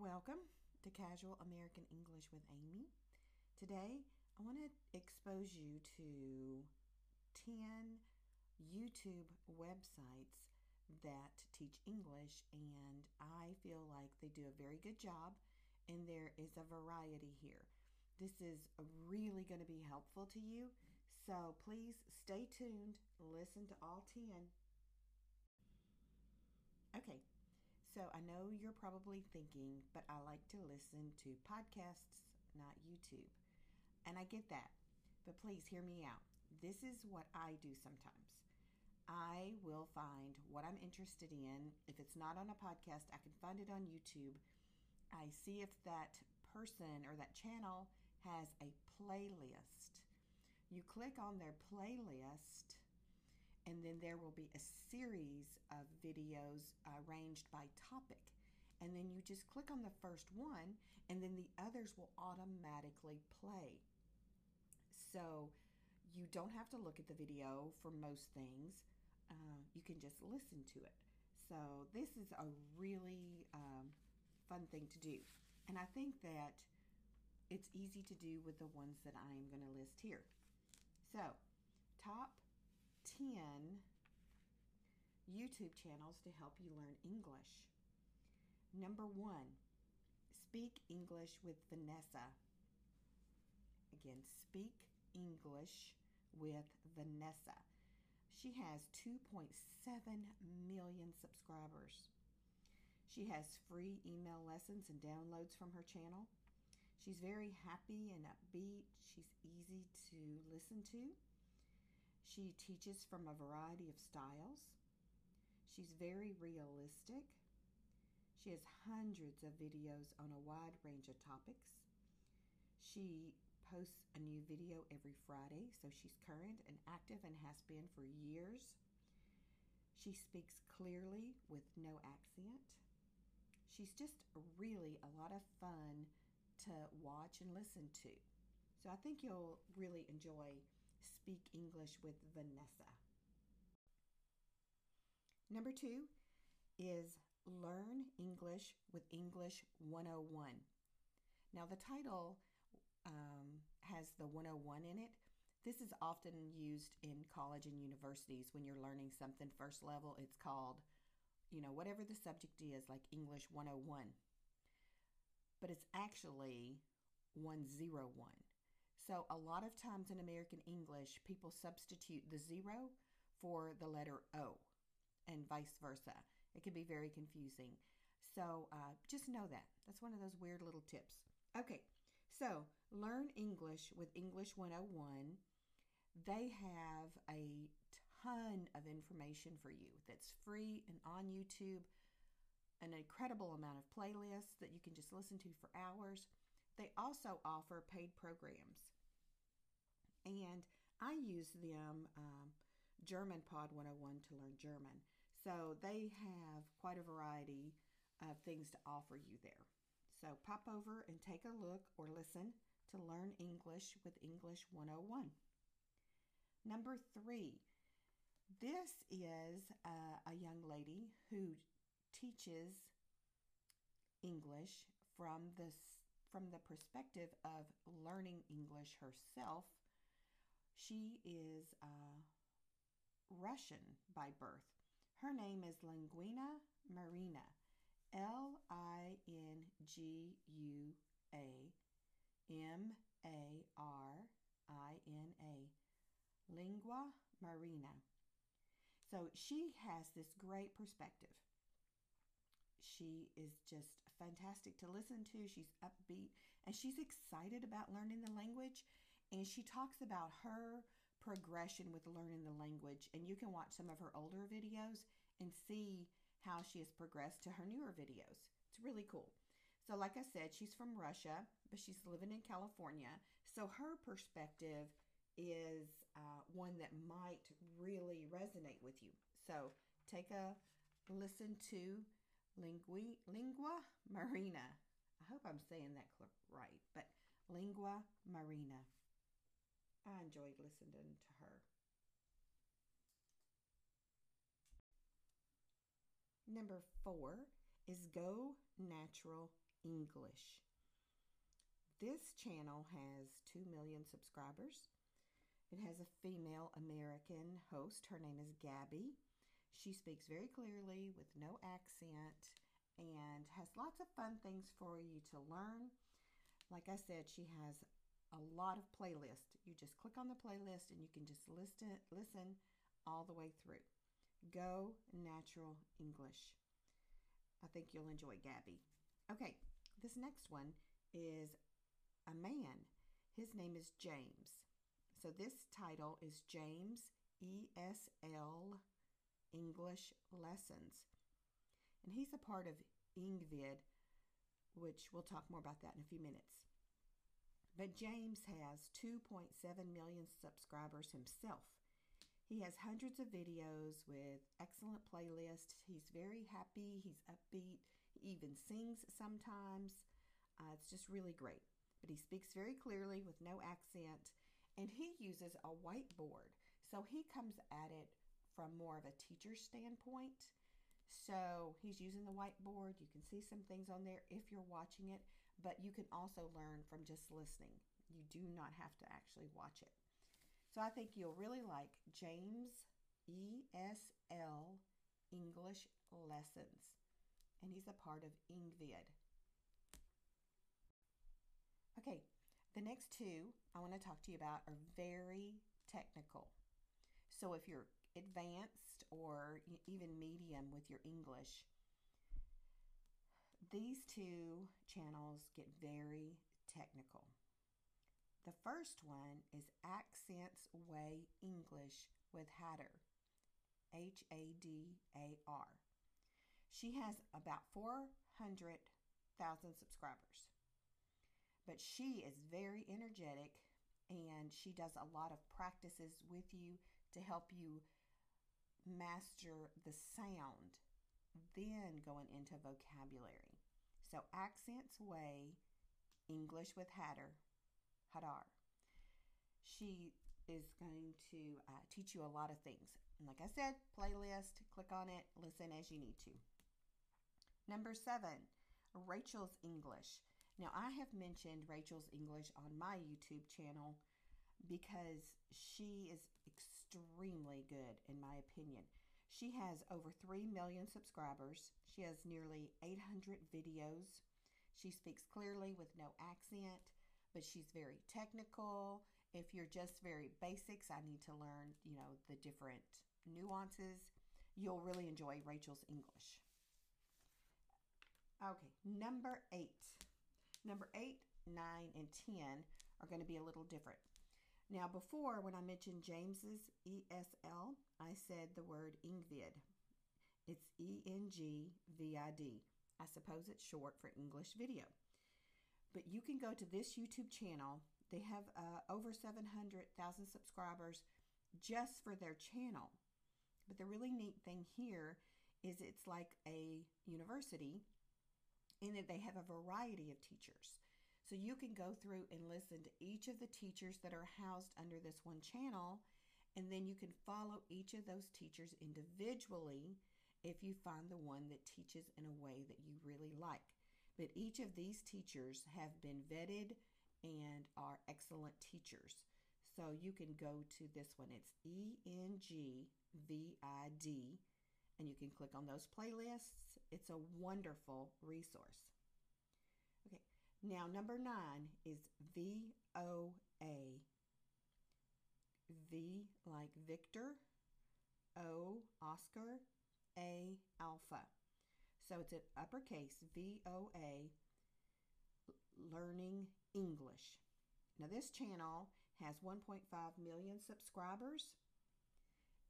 Welcome to Casual American English with Amy. Today, I want to expose you to 10 YouTube websites that teach English, and I feel like they do a very good job, and there is a variety here. This is really going to be helpful to you, so please stay tuned, listen to all 10. Okay, so I know you're probably thinking, but I like to listen to podcasts, not YouTube. And I get that, but please hear me out. This is what I do sometimes. I will find what I'm interested in. If it's not on a podcast, I can find it on YouTube. I see if that person or that channel has a playlist. You click on their playlist, and then there will be a series of videos arranged by topic. And then you just click on the first one, and then the others will automatically play. So you don't have to look at the video for most things, uh, you can just listen to it. So, this is a really um, fun thing to do. And I think that it's easy to do with the ones that I'm going to list here. So, top 10 YouTube channels to help you learn English. Number one, Speak English with Vanessa. Again, Speak English with Vanessa. She has 2.7 million subscribers. She has free email lessons and downloads from her channel. She's very happy and upbeat. She's easy to listen to. She teaches from a variety of styles. She's very realistic. She has hundreds of videos on a wide range of topics. She posts a new video every Friday, so she's current and active and has been for years. She speaks clearly with no accent. She's just really a lot of fun to watch and listen to. So I think you'll really enjoy Speak English with Vanessa. Number two is Learn English with English 101. Now, the title um, has the 101 in it. This is often used in college and universities when you're learning something first level. It's called, you know, whatever the subject is, like English 101 but it's actually 101. So, a lot of times in American English, people substitute the zero for the letter O and vice versa. It can be very confusing. So, uh, just know that. That's one of those weird little tips. Okay, so learn English with English 101. They have a ton of information for you that's free and on YouTube an incredible amount of playlists that you can just listen to for hours. They also offer paid programs. And I use them, um, German Pod 101, to learn German. So they have quite a variety of things to offer you there. So pop over and take a look or listen to Learn English with English 101. Number three, this is uh, a young lady who teaches English from the from the perspective of learning English herself. She is uh, Russian by birth. Her name is Linguina Marina, L I N G U A M A R I N A, Lingua Marina. So she has this great perspective. She is just fantastic to listen to. She's upbeat and she's excited about learning the language. And she talks about her progression with learning the language. And you can watch some of her older videos and see how she has progressed to her newer videos. It's really cool. So, like I said, she's from Russia, but she's living in California. So, her perspective is uh, one that might really resonate with you. So, take a listen to Lingui, lingua marina. I hope I'm saying that right, but lingua marina. I enjoyed listening to her. Number four is Go Natural English. This channel has 2 million subscribers. It has a female American host. Her name is Gabby. She speaks very clearly with no accent and has lots of fun things for you to learn. Like I said, she has a lot of playlists. You just click on the playlist and you can just listen listen all the way through. Go Natural English. I think you'll enjoy Gabby. Okay, this next one is a man. His name is James. So this title is James ESL English Lessons. And he's a part of Engvid, which we'll talk more about that in a few minutes. But James has 2.7 million subscribers himself. He has hundreds of videos with excellent playlists. He's very happy, he's upbeat, he even sings sometimes. Uh, it's just really great. But he speaks very clearly with no accent, and he uses a whiteboard. So he comes at it from more of a teacher's standpoint. So he's using the whiteboard. You can see some things on there if you're watching it, but you can also learn from just listening. You do not have to actually watch it. So I think you'll really like James ESL English Lessons. And he's a part of Engvid. Okay, the next two I want to talk to you about are very technical. So if you're advanced or even medium with your English, these two channels get very technical. The first one is Accents Way English with Hadar, H A D A R. She has about 400,000 subscribers. But she is very energetic and she does a lot of practices with you to help you master the sound, then going into vocabulary. So, Accents Way English with Hadar Hadar. She is going to uh, teach you a lot of things. And like I said, playlist, click on it, listen as you need to. Number seven, Rachel's English. Now, I have mentioned Rachel's English on my YouTube channel because she is good, in my opinion. She has over 3 million subscribers. She has nearly 800 videos. She speaks clearly with no accent but she's very technical. If you're just very basics, I need to learn, you know, the different nuances. You'll really enjoy Rachel's English. Okay, number eight. Number eight, nine, and 10 are going to be a little different. Now, before, when I mentioned James's ESL, I said the word Engvid. It's E N G V I D. I suppose it's short for English video. But you can go to this YouTube channel. They have uh, over 700,000 subscribers just for their channel. But the really neat thing here is it's like a university in that they have a variety of teachers. So you can go through and listen to each of the teachers that are housed under this one channel, and then you can follow each of those teachers individually if you find the one that teaches in a way that you really like. But each of these teachers have been vetted and are excellent teachers. So you can go to this one. It's E N G V I D, and you can click on those playlists. It's a wonderful resource. Now number nine is V O A. V like Victor, O Oscar, A Alpha. So it's an uppercase VOA Learning English. Now, this channel has 1.5 million subscribers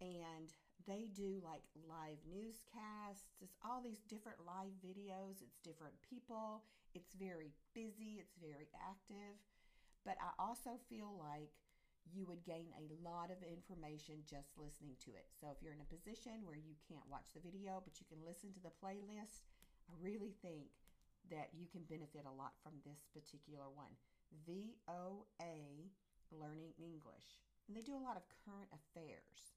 and they do like live newscasts. It's all these different live videos. It's different people. It's very busy. It's very active. But I also feel like you would gain a lot of information just listening to it. So if you're in a position where you can't watch the video, but you can listen to the playlist, I really think that you can benefit a lot from this particular one. VOA Learning English. And they do a lot of current affairs.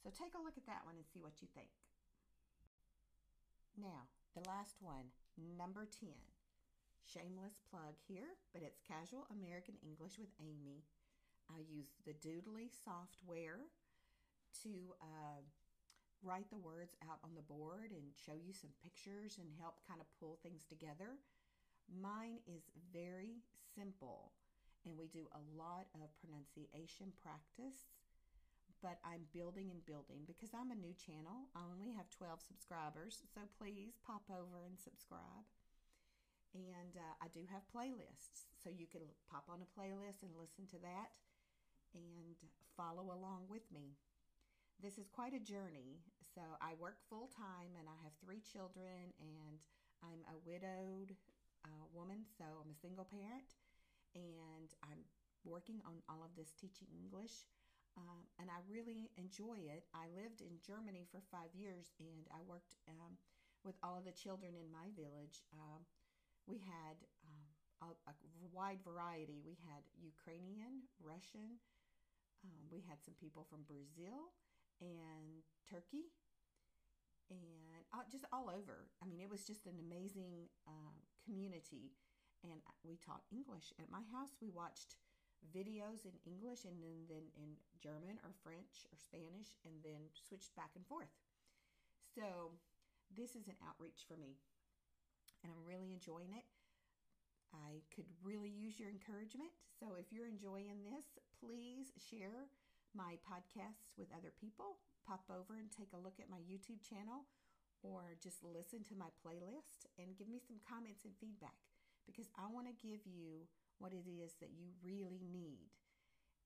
So take a look at that one and see what you think. Now, the last one, number 10. Shameless plug here, but it's Casual American English with Amy. I use the Doodly software to uh, write the words out on the board and show you some pictures and help kind of pull things together. Mine is very simple, and we do a lot of pronunciation practice but I'm building and building because I'm a new channel. I only have 12 subscribers, so please pop over and subscribe. And uh, I do have playlists, so you can pop on a playlist and listen to that and follow along with me. This is quite a journey. So I work full time and I have three children, and I'm a widowed uh, woman, so I'm a single parent, and I'm working on all of this teaching English um, and I really enjoy it. I lived in Germany for five years and I worked um, with all of the children in my village. Um, we had um, a, a, wide variety. We had Ukrainian, Russian, um, we had some people from Brazil and Turkey, and uh, just all over. I mean, it was just an amazing uh, community. And we taught English at my house. We watched videos in English and then, then in German or French or Spanish and then switched back and forth. So this is an outreach for me and I'm really enjoying it. I could really use your encouragement. So if you're enjoying this, please share my podcast with other people. Pop over and take a look at my YouTube channel or just listen to my playlist and give me some comments and feedback because I want to give you what it is that you really need.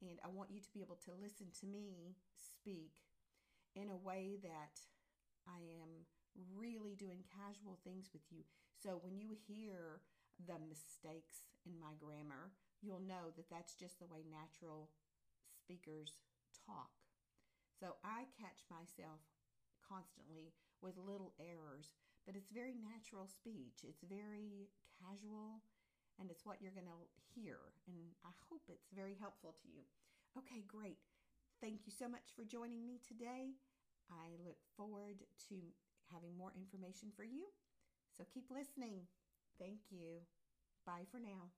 And I want you to be able to listen to me speak in a way that I am really doing casual things with you. So when you hear the mistakes in my grammar, you'll know that that's just the way natural speakers talk. So I catch myself constantly with little errors, but it's very natural speech. It's very casual and it's what you're going to hear. And I hope it's very helpful to you. Okay, great. Thank you so much for joining me today. I look forward to having more information for you. So keep listening. Thank you. Bye for now.